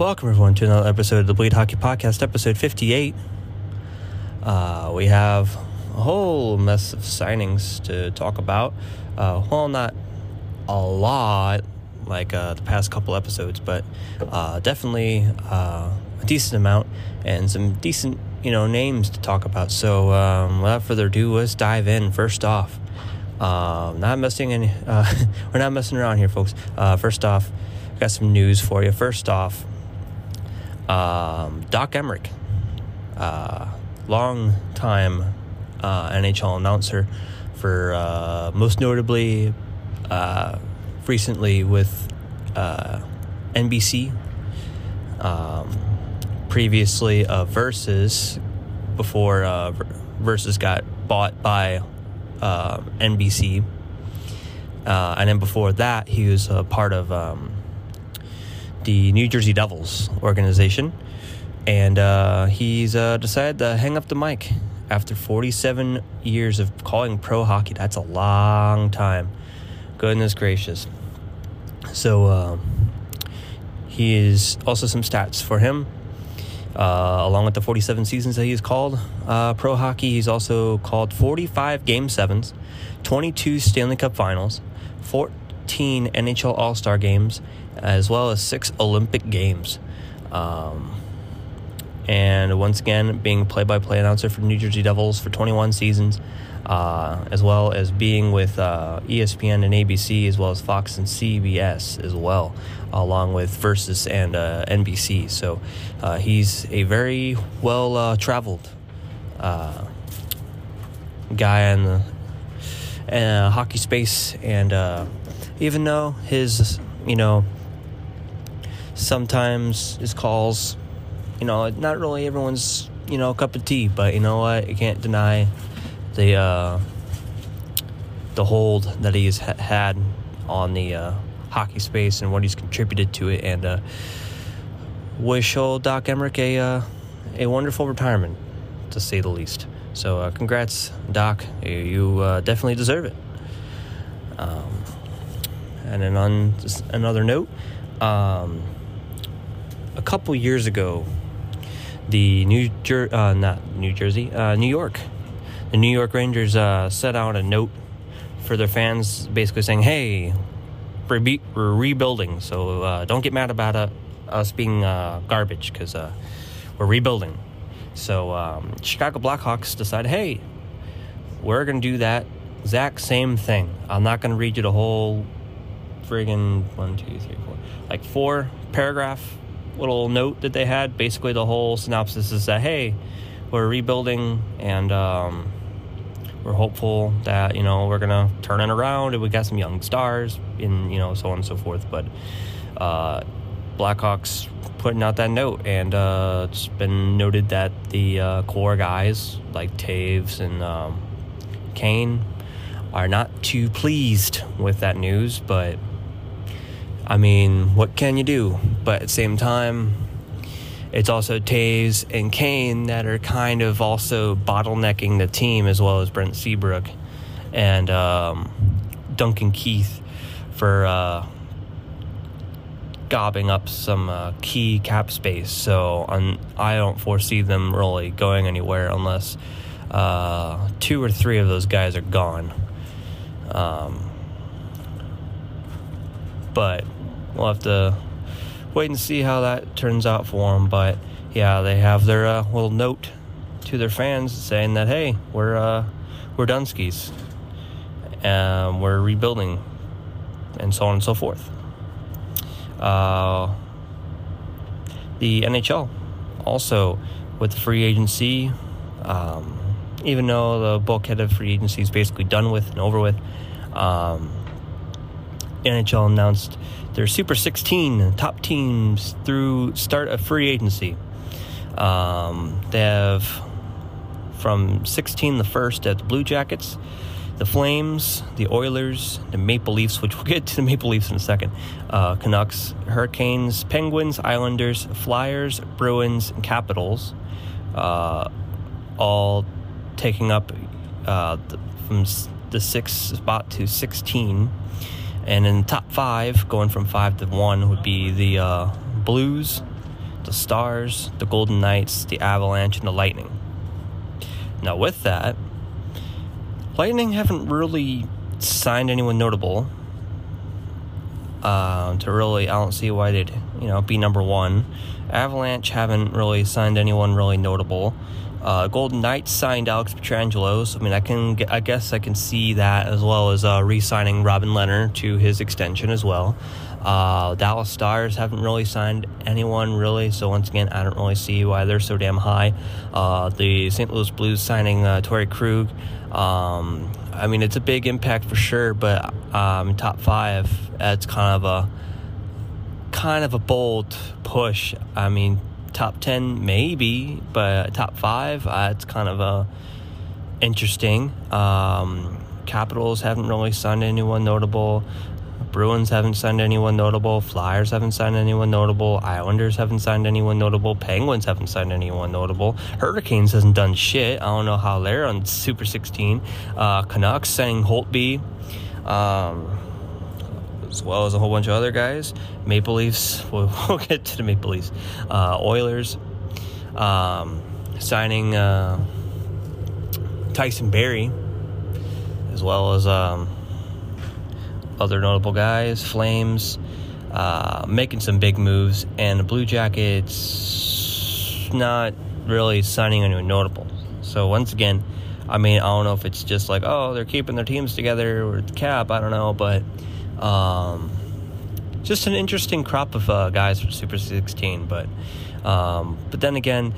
Welcome, everyone, to another episode of the Bleed Hockey Podcast, episode 58. Uh, we have a whole mess of signings to talk about. Uh, well, not a lot like uh, the past couple episodes, but uh, definitely uh, a decent amount and some decent, you know, names to talk about. So, um, without further ado, let's dive in. First off, um, not messing any, we're not messing around here, folks. First off, got some news for you. First off, um, Doc Emrick, uh, long time uh, NHL announcer, for uh, most notably uh, recently with uh, NBC. Um, previously, uh, Versus before Versus got bought by NBC, and then before that, he was a part of. Um, the New Jersey Devils organization, and uh, he's uh, decided to hang up the mic after 47 years of calling pro hockey. That's a long time. Goodness gracious. So uh, he is also some stats for him. Uh, along with the 47 seasons that he's called uh, pro hockey, he's also called 45 game sevens, 22 Stanley Cup finals, 14 NHL All Star games, as well as six Olympic Games. Um, and once again, being play by play announcer for New Jersey Devils for 21 seasons, uh, as well as being with uh, ESPN and ABC, as well as Fox and CBS as well, along with Versus and uh, NBC. So uh, he's a very well uh, traveled uh, guy in the hockey space. And even though his, you know, sometimes his calls, you know, not really everyone's, you know, cup of tea, but you know what? You can't deny the uh, the hold that he's ha- had on the uh, hockey space and what he's contributed to it, and uh, wish old Doc Emrick a uh, a wonderful retirement, to say the least. So, uh, congrats, Doc. You uh, definitely deserve it. Um, and then on another note, um, a couple years ago, the New Jer- uh, not New Jersey, uh, New York, the New York Rangers uh, set out a note for their fans, basically saying, "Hey, we're, we're rebuilding, so uh, don't get mad about uh, us being uh, garbage because we're rebuilding." So um, Chicago Blackhawks decided, "Hey, we're gonna do that exact same thing. I'm not gonna read you the whole friggin' one, two, three, four, like four paragraph little note that they had. Basically, the whole synopsis is that hey, we're rebuilding and um, we're hopeful that you know we're gonna turn it around and we got some young stars and you know so on and so forth. But uh, Blackhawks putting out that note, and uh, it's been noted that the uh, core guys like Toews and um, Kane are not too pleased with that news, but I mean, what can you do? But at the same time, it's also Toews and Kane that are kind of also bottlenecking the team as well as Brent Seabrook and um, Duncan Keith for uh, gobbing up some uh, key cap space. So I don't foresee them really going anywhere unless uh, two or three of those guys are gone. Um, but we'll have to wait and see how that turns out for them. But yeah, they have their uh, little note to their fans saying that hey, we're uh, we're Dunskies, um, we're rebuilding, and so on and so forth. Uh, the NHL also with the free agency, um, even though the bulkhead of free agency is basically done with and over with. Um, NHL announced their Super 16 top teams through start of free agency. Um, they have from 16 the first at the Blue Jackets, the Flames, the Oilers, the Maple Leafs, which we'll get to the Maple Leafs in a second, uh, Canucks, Hurricanes, Penguins, Islanders, Flyers, Bruins, and Capitals, uh, all taking up uh, the, from the sixth spot to 16. And in top five, going from five to one, would be the uh, Blues, the Stars, the Golden Knights, the Avalanche, and the Lightning. Now, with that, Lightning haven't really signed anyone notable. Uh, to really, I don't see why they'd you know be number one. Avalanche haven't really signed anyone really notable. Uh, Golden Knights signed Alex Pietrangelo. So, I mean, I can, I guess, I can see that as well as uh, re-signing Robin Lehner to his extension as well. Uh, Dallas Stars haven't really signed anyone really, so once again, I don't really see why they're so damn high. Uh, the St. Louis Blues signing uh, Torey Krug. Um, I mean, it's a big impact for sure, but um, top five, that's kind of a kind of a bold push. I mean, top 10 maybe but top five uh, it's kind of a interesting. Um, capitals haven't really signed anyone notable. Bruins haven't signed anyone notable. Flyers haven't signed anyone notable. Islanders haven't signed anyone notable. Penguins haven't signed anyone notable. Hurricanes hasn't done shit. I don't know how they're on super 16 uh, canucks signing holtby um, as well as a whole bunch of other guys. Maple Leafs, we'll, we'll get to the Maple Leafs. Uh, Oilers, um, signing uh, Tyson Barrie, as well as um, other notable guys. Flames, uh, making some big moves, and the Blue Jackets not really signing anyone notable. So once again, I mean, I don't know if it's just like, oh, they're keeping their teams together with the cap. I don't know, but um, just an interesting crop of uh, guys for Super 16. But um, but then again,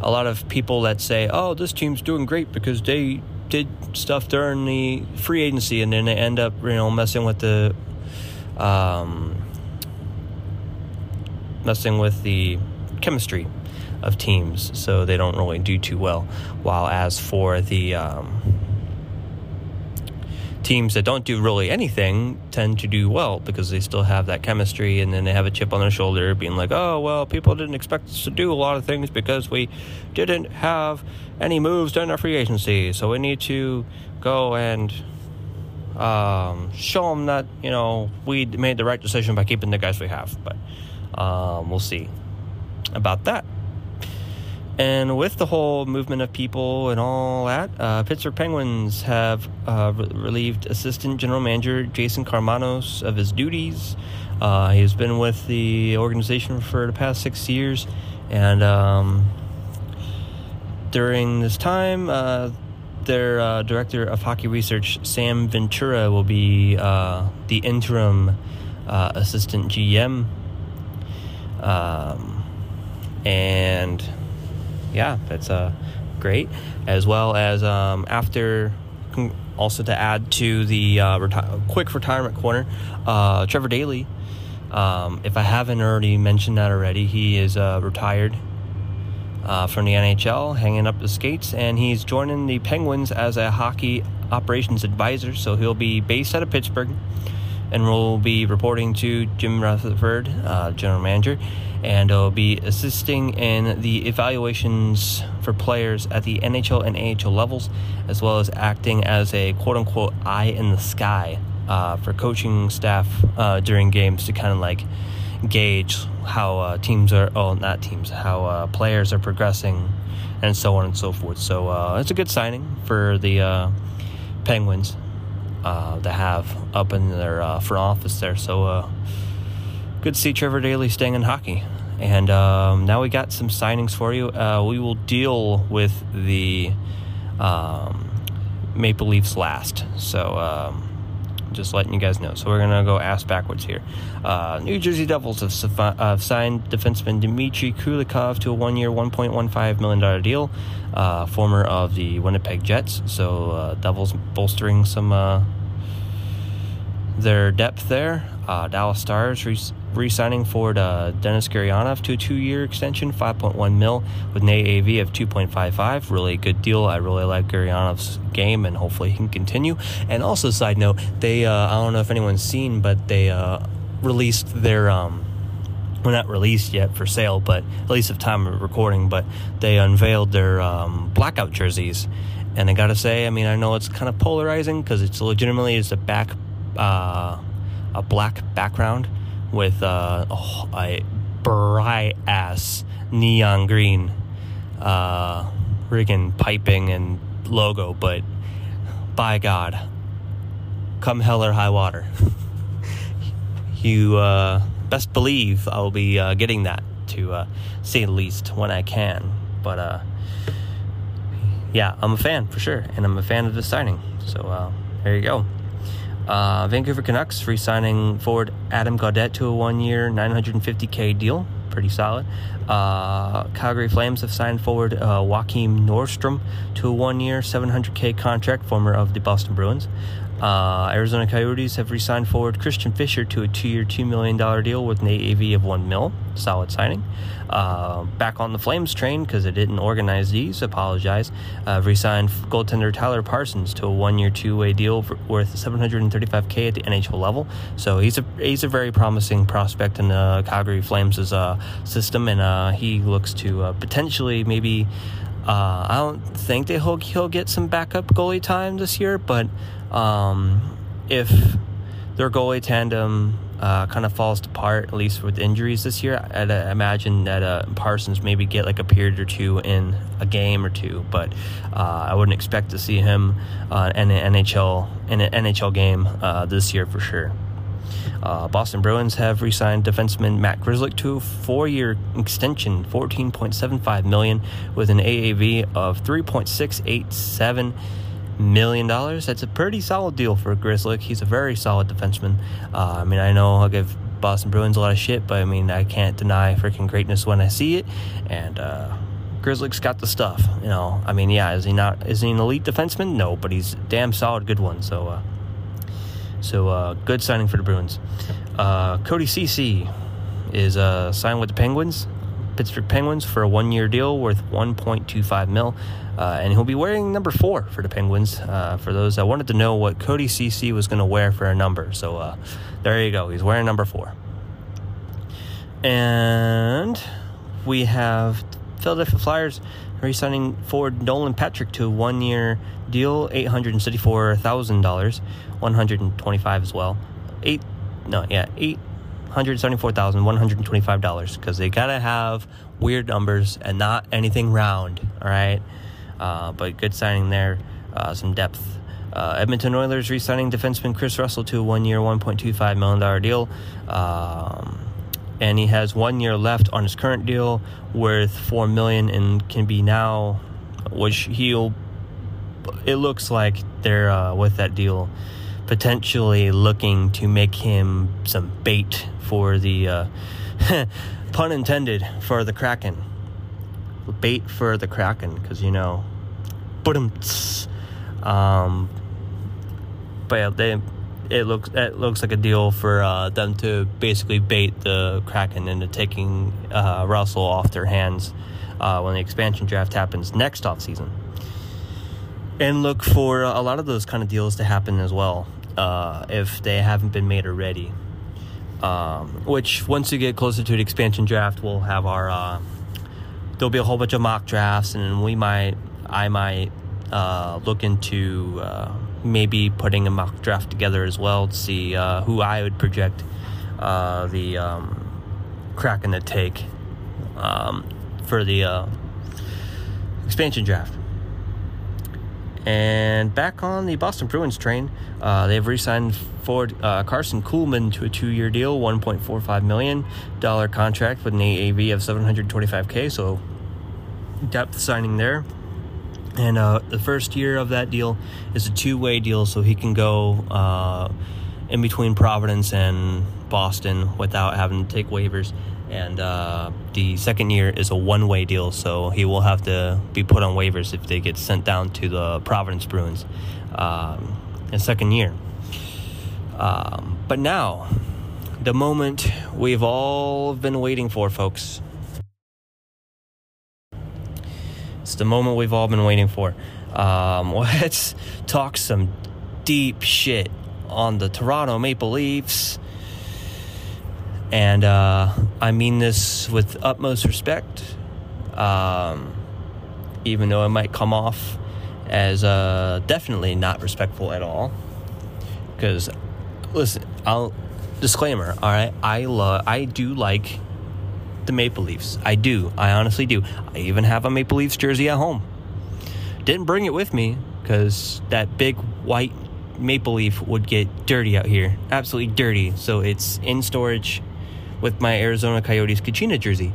a lot of people that say, "Oh, this team's doing great because they did stuff during the free agency," and then they end up, you know, messing with the um, messing with the chemistry of teams, so they don't really do too well. While as for the um, teams that don't do really anything tend to do well because they still have that chemistry and then they have a chip on their shoulder being like, oh, well, people didn't expect us to do a lot of things because we didn't have any moves during our free agency. So we need to go and um, show them that, you know, we made the right decision by keeping the guys we have. But um, we'll see about that. And with the whole movement of people and all that, uh, Pittsburgh Penguins have uh, re- relieved Assistant General Manager Jason Karmanos of his duties. Uh, he has been with the organization for the past six years, and um, during this time, uh, their uh, director of hockey research, Sam Ventura, will be uh, the interim assistant GM. Um, and yeah, that's uh, great. As well as um, after, also to add to the uh, reti- quick retirement corner, uh, Trevor Daley. Um, if I haven't already mentioned that already, he is uh, retired uh, from the NHL, hanging up the skates, and he's joining the Penguins as a hockey operations advisor. So he'll be based out of Pittsburgh and will be reporting to Jim Rutherford, uh, general manager, and will be assisting in the evaluations for players at the NHL and AHL levels, as well as acting as a quote unquote eye in the sky uh, for coaching staff uh, during games to kind of like gauge how uh, teams are, oh, not teams, how uh, players are progressing, and so on and so forth. So uh, it's a good signing for the Penguins uh, to have up in their uh, front office there. So uh, good to see Trevor Daley staying in hockey. And um, now we got some signings for you. Uh, we will deal with the um, Maple Leafs last. So um, just letting you guys know. So we're gonna go ass backwards here. Uh, New Jersey Devils have, uh, signed defenseman Dmitry Kulikov to a one-year, 1.15 million dollar deal. Uh, former of the Winnipeg Jets. So uh, Devils bolstering some uh, their depth there. Dallas Stars re signing for Denis Gurianov to a two year extension, 5.1 mil, with an AAV of 2.55. Really good deal. I really like Gurianov's game, and hopefully he can continue. And also, side note, they, uh, I don't know if anyone's seen, but they uh, released their. Um, well, not released yet for sale, but at least of time of recording. But they unveiled their um, blackout jerseys, and I gotta say, I mean, I know it's kind of polarizing because it's legitimately it's a back uh, a black background with uh, a, a, bright ass neon green uh, rigging piping and logo, but by God, come hell or high water, you uh, best believe I'll be uh, getting that to uh, say the least when I can. But uh, yeah, I'm a fan for sure, and I'm a fan of the signing. So uh, there you go. Uh, Vancouver Canucks re-signing forward Adam Gaudette to a one-year, 950k deal. Pretty solid. Uh, Calgary Flames have signed forward uh, Joakim Nordstrom to a one-year, 700k contract, former of the Boston Bruins. Uh, Arizona Coyotes have re-signed forward Christian Fischer to a two-year, two million dollar deal with an AAV of one mil. Solid signing. Uh, back on the Flames train because it didn't organize these. Apologize. Uh, re-signed goaltender Tyler Parsons to a one-year, two-way deal for, worth 735k at the NHL level. So he's a he's a very promising prospect in the Calgary Flames' uh, system, and uh, he looks to uh, potentially maybe. I don't think that he'll, he'll get some backup goalie time this year, but um, if their goalie tandem uh, kind of falls apart, at least with injuries this year, I'd uh, imagine that uh, Parsons maybe get like a period or two in a game or two, but uh, I wouldn't expect to see him uh, in an NHL in an NHL game uh, this year for sure. Uh, Boston Bruins have re-signed defenseman Matt Grzelcyk to a four-year extension, 14.75 million, with an AAV of 3.687 million dollars. That's a pretty solid deal for Grzelcyk. He's a very solid defenseman. Uh, I mean, I know I'll give Boston Bruins a lot of shit, but I mean, I can't deny freaking greatness when I see it. And uh, Grzelcyk's got the stuff. You know, I mean, yeah, is he not? Is he an elite defenseman? No, but he's damn solid, good one. So. Uh, so uh, good signing for the Bruins. Uh, Cody Ceci is uh, signed with the Penguins, Pittsburgh Penguins, for a one-year deal worth 1.25 mil, uh, and he'll be wearing number four for the Penguins. Uh, for those that wanted to know what Cody Ceci was going to wear for a number, so uh, there you go. He's wearing number four. And we have Philadelphia Flyers re-signing forward Nolan Patrick to a one-year deal, eight hundred and seventy-four thousand dollars, one hundred and twenty-five as well. Eight, no, yeah, eight hundred seventy-four thousand one hundred and twenty-five dollars because they gotta have weird numbers and not anything round. All right, but good signing there, uh, some depth. Uh, Edmonton Oilers re-signing defenseman Kris Russell to a one two five million dollar deal. Um, and he has one year left on his current deal worth four million and can be now which he'll it looks like they're uh, with that deal potentially looking to make him some bait for the uh, pun intended for the kraken bait for the kraken because you know um but yeah they it looks it looks like a deal for uh, them to basically bait the Kraken into taking uh, Russell off their hands uh, when the expansion draft happens next off season, and look for a lot of those kind of deals to happen as well uh, if they haven't been made already. Um, which once you get closer to the expansion draft, we'll have our uh, there'll be a whole bunch of mock drafts, and we might I might uh, look into maybe putting a mock draft together as well to see uh, who I would project uh, the um, Kraken to take um, for the uh, expansion draft. And back on the Boston Bruins train, uh, they've re-signed uh, Karson Kuhlman to a two-year deal, 1.45 million dollar contract with an AAV of 725k. So depth signing there. And uh, the first year of that deal is a two way deal, so he can go uh, in between Providence and Boston without having to take waivers. And uh, the second year is a one way deal, so he will have to be put on waivers if they get sent down to the Providence Bruins um, in second year. Um, but now, the moment we've all been waiting for, folks. It's the moment we've all been waiting for. Um, let's talk some deep shit on the Toronto Maple Leafs. And uh, I mean this with utmost respect, um, even though it might come off as uh, definitely not respectful at all. Because, listen, I'll disclaimer. All right, I love, I do like the Maple Leafs. I do. I honestly do. I even have a Maple Leafs jersey at home. Didn't bring it with me because that big white maple leaf would get dirty out here. Absolutely dirty. So it's in storage with my Arizona Coyotes Kachina jersey.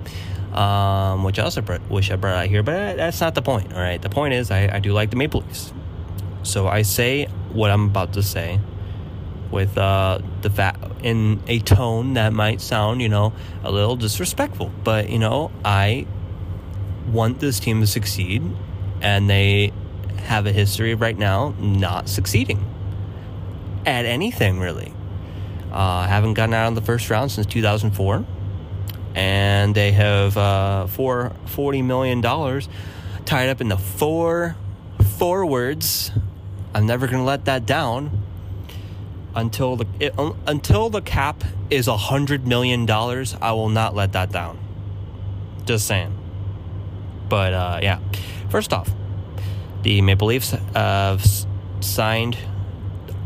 Um, which I also brought, wish I brought out here, but that's not the point. All right, the point is I, I do like the Maple Leafs, so I say what I'm about to say with uh, the fact in a tone that might sound, you know, a little disrespectful. But you know, I want this team to succeed, and they have a history right now not succeeding at anything really. Uh, haven't gotten out of the first round since 2004, and they have uh, four forty million dollars tied up in the four forwards. I'm never gonna let that down until the it, until the cap is a hundred million dollars. I will not let that down. Just saying. But uh, yeah, first off, the Maple Leafs have signed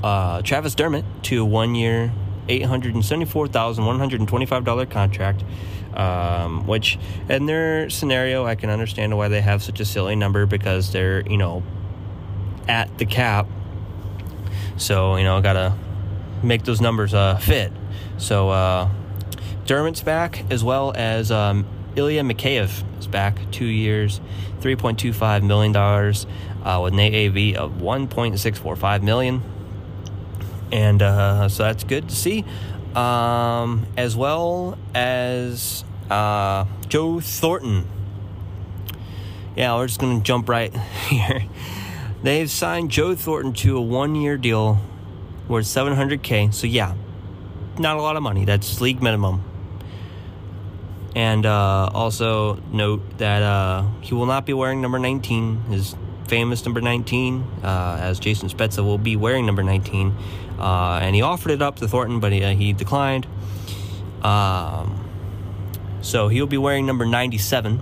uh, Travis Dermott to a one-year, eight hundred and seventy-four thousand one hundred and twenty-five dollar contract. Um, which in their scenario, I can understand why they have such a silly number because they're you know at the cap. So you know, gotta make those numbers uh, fit. So uh, back as well as um, Ilya Mikheyev is back, two years, three point two five million dollars, uh, with an AAV of one point six four five million, and uh, so that's good to see. Um, as well as uh, Joe Thornton. Yeah, we're just gonna jump right here. They've signed Joe Thornton to a one-year deal worth 700k. So yeah, not a lot of money. That's league minimum. And uh, also note that uh, he will not be wearing number 19, his famous number 19, uh, as Jason Spezza will be wearing number 19. Uh, and he offered it up to Thornton, but he, uh, he declined. Um, so he'll be wearing number 97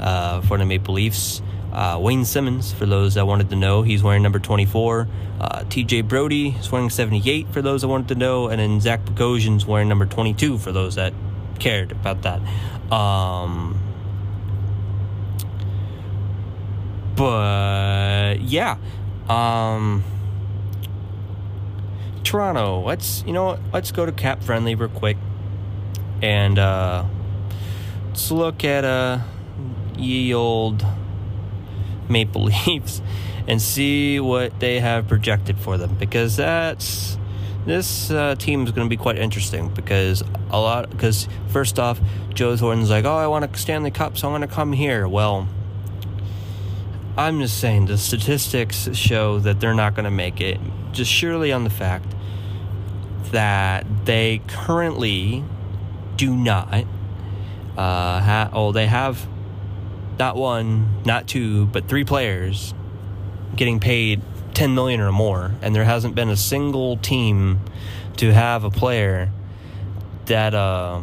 uh, for the Maple Leafs. Uh, Wayne Simmonds, for those that wanted to know, he's wearing number 24. Uh, TJ Brodie is wearing 78 for those that wanted to know. And then Zach Bogosian's wearing number 22 for those that cared about that. Um, but yeah. Um, Toronto, let's, you know let's go to cap friendly real quick. And uh, let's look at uh, ye old Maple Leafs and see what they have projected for them because that's this uh, team is going to be quite interesting because a lot because first off Joe Thornton's like oh I want a Stanley Cup so I'm going to come here. Well I'm just saying the statistics show that they're not going to make it just surely on the fact that they currently do not uh, ha- oh they have not one, not two, but three players getting paid 10 million or more and there hasn't been a single team to have a player that uh,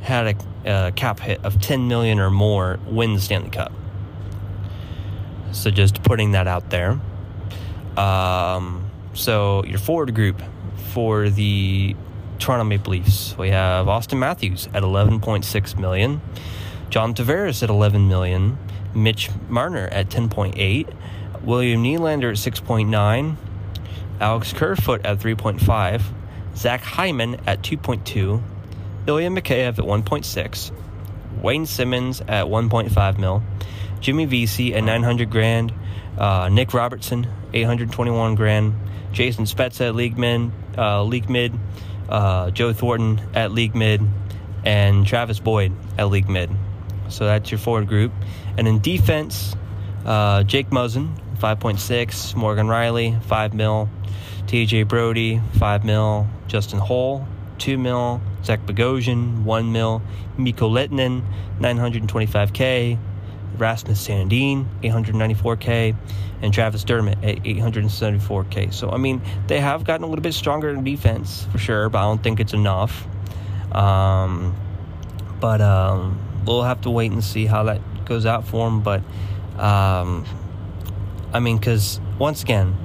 had a, a, cap hit of 10 million or more win the Stanley Cup. So just putting that out there. Um, so your forward group for the Toronto Maple Leafs, we have Auston Matthews at 11.6 million. John Tavares at 11 million, Mitch Marner at 10.8, William Nylander at 6.9, Alex Kerfoot at 3.5, Zach Hyman at 2.2, Ilya Mikheyev at 1.6, Wayne Simmonds at 1.5 mil, Jimmy Vesey at 900 grand, uh, Nick Robertson 821 grand, Jason Spezza at league mid, uh, league mid, uh, Joe Thornton at league mid, and Travis Boyd at league mid. So that's your forward group. And in defense, uh, Jake Muzzin, 5.6, Morgan Rielly, 5 mil, TJ Brodie, 5 mil, Justin Holl, 2 mil, Zach Bogosian, 1 mil, Mikko Lehtonen, 925k, Rasmus Sandin, 894k, and Travis Dermott at 874k. So, I mean, they have gotten a little bit stronger in defense for sure, but I don't think it's enough. Um, but um, we'll have to wait and see how that goes out for him. But um, I mean, because once again,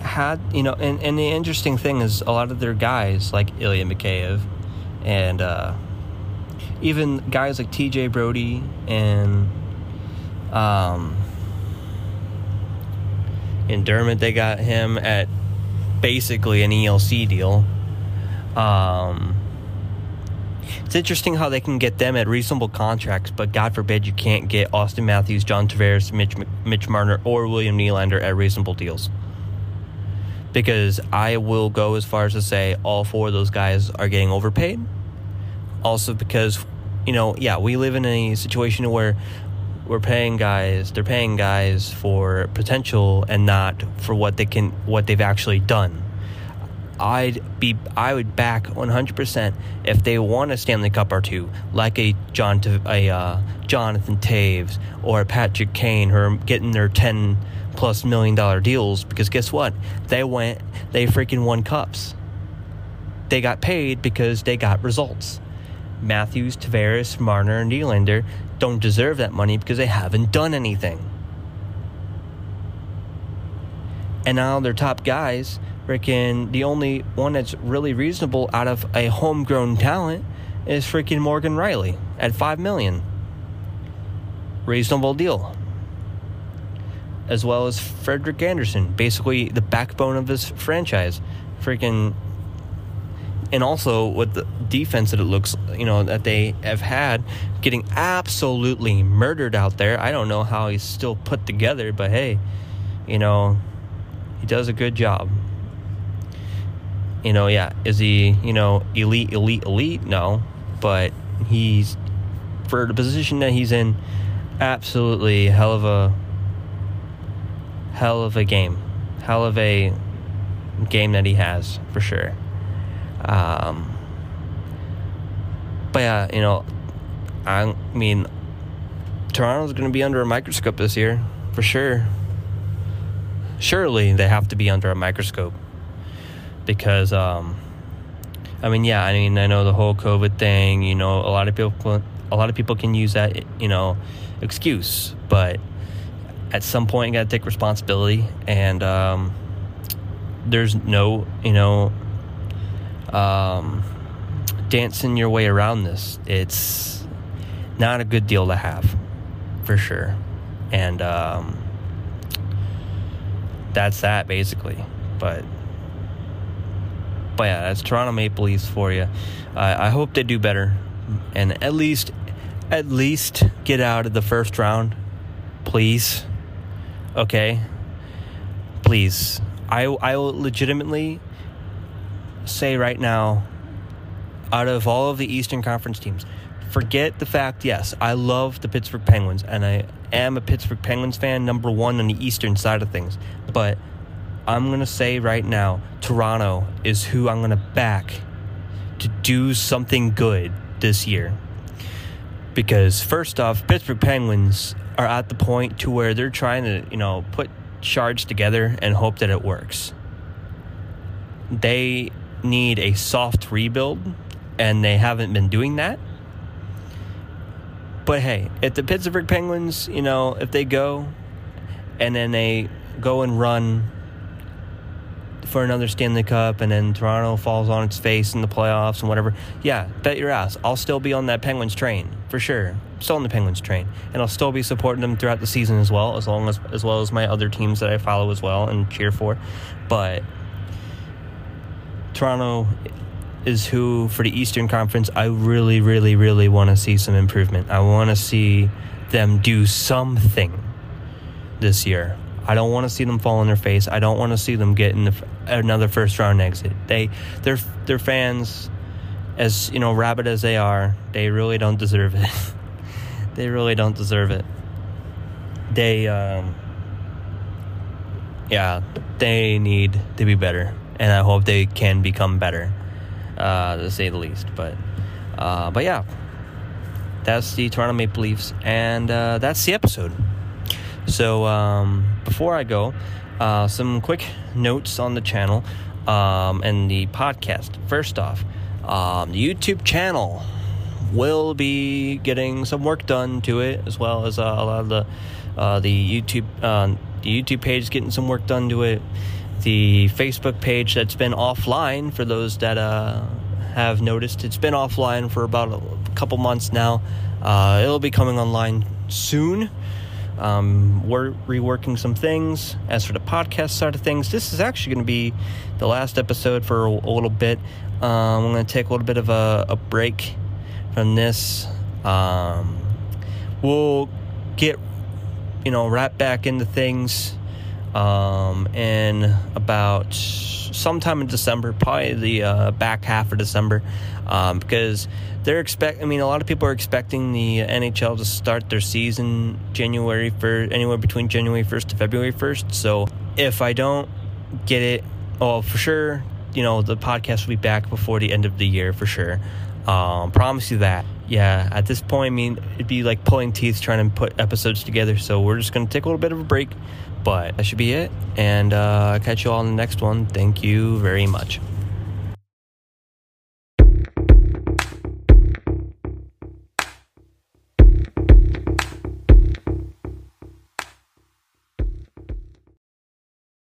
had you know, and, and the interesting thing is a lot of their guys like Ilya Mikheyev and uh, even guys like T.J. Brodie and um, in Dermott, they got him at basically an ELC deal. Um, it's interesting how they can get them at reasonable contracts, but God forbid you can't get Auston Matthews, John Tavares, Mitch, Mitch Marner, or William Nylander at reasonable deals. Because I will go as far as to say all four of those guys are getting overpaid. Also, because, you know, yeah, we live in a situation where we're paying guys, they're paying guys for potential and not for what they can, what they've actually done. I'd be I would back 100% if they won a Stanley Cup or two, like a John a uh, Jonathan Toews or a Patrick Kane, who are getting their 10 plus million dollar deals. Because guess what? They went, they freaking won cups. They got paid because they got results. Matthews, Tavares, Marner, and Nylander don't deserve that money because they haven't done anything. And now their top guys freaking the only one that's really reasonable out of a homegrown talent is freaking Morgan Rielly at five million. Reasonable deal. As well as Frederik Andersen, basically the backbone of this franchise. Freaking and also with the defense that it looks you know that they have had getting absolutely murdered out there. I don't know how he's still put together, but hey, you know, he does a good job you know, yeah, is he, you know, elite, elite, elite? No, but he's for the position that he's in, absolutely hell of a hell of a game, hell of a game that he has for sure. Um, but yeah, you know, I mean, Toronto's going to be under a microscope this year for sure. Surely they have to be under a microscope because um, I mean, yeah, I mean, I know the whole COVID thing. You know, a lot of people, a lot of people can use that, you know, excuse. But at some point, you got to take responsibility, and um, there's no, you know, um, dancing your way around this. It's not a good deal to have, for sure, and um, that's that basically. But but yeah, that's Toronto Maple Leafs for you. I hope they do better and at least at least get out of the first round, please. Okay, please. I I will legitimately say right now, out of all of the Eastern Conference teams, forget the fact. Yes, I love the Pittsburgh Penguins, and I am a Pittsburgh Penguins fan, number one on the Eastern side of things, but I'm going to say right now Toronto is who I'm going to back to do something good this year. Because first off, Pittsburgh Penguins are at the point to where they're trying to, you know, put shards together and hope that it works. They need a soft rebuild and they haven't been doing that. But hey, if the Pittsburgh Penguins, you know, if they go and then they go and run for another Stanley Cup and then Toronto falls on its face in the playoffs and whatever, yeah, bet your ass. I'll still be on that Penguins train for sure. Still on the Penguins train, and I'll still be supporting them throughout the season as well, as long as as well as my other teams that I follow as well and cheer for. But Toronto is who for the Eastern Conference. I really, really, really want to see some improvement. I want to see them do something this year. I don't want to see them fall on their face. I don't want to see them get in the, another first round exit. They, their, their fans, as you know, rabid as they are, they really don't deserve it. they really don't deserve it. They, um, yeah, they need to be better, and I hope they can become better, uh, to say the least. But, uh, but yeah, that's the Toronto Maple Leafs, and uh, that's the episode. So um, before I go, uh, some quick notes on the channel um, and the podcast. First off, um, the YouTube channel will be getting some work done to it, as well as uh, a lot of the uh, the YouTube uh, the YouTube page getting some work done to it. The Facebook page that's been offline for those that uh, have noticed, it's been offline for about a couple months now. Uh, it'll be coming online soon. Um, we're reworking some things. As for the podcast side of things, this is actually going to be the last episode for a, a little bit. Um, I'm going to take a little bit of a, a break from this. Um, we'll get, you know, right back into things um, in about sometime in December, probably the uh, back half of December, um, because they're expect. I mean, a lot of people are expecting the NHL to start their season January for anywhere between January first to February first. So if I don't get it, oh, for sure, you know, the podcast will be back before the end of the year for sure. Um, promise you that. Yeah, at this point, I mean, it'd be like pulling teeth trying to put episodes together. So we're just to take a little bit of a break, but that should be it. And uh, catch you all in the next one. Thank you very much.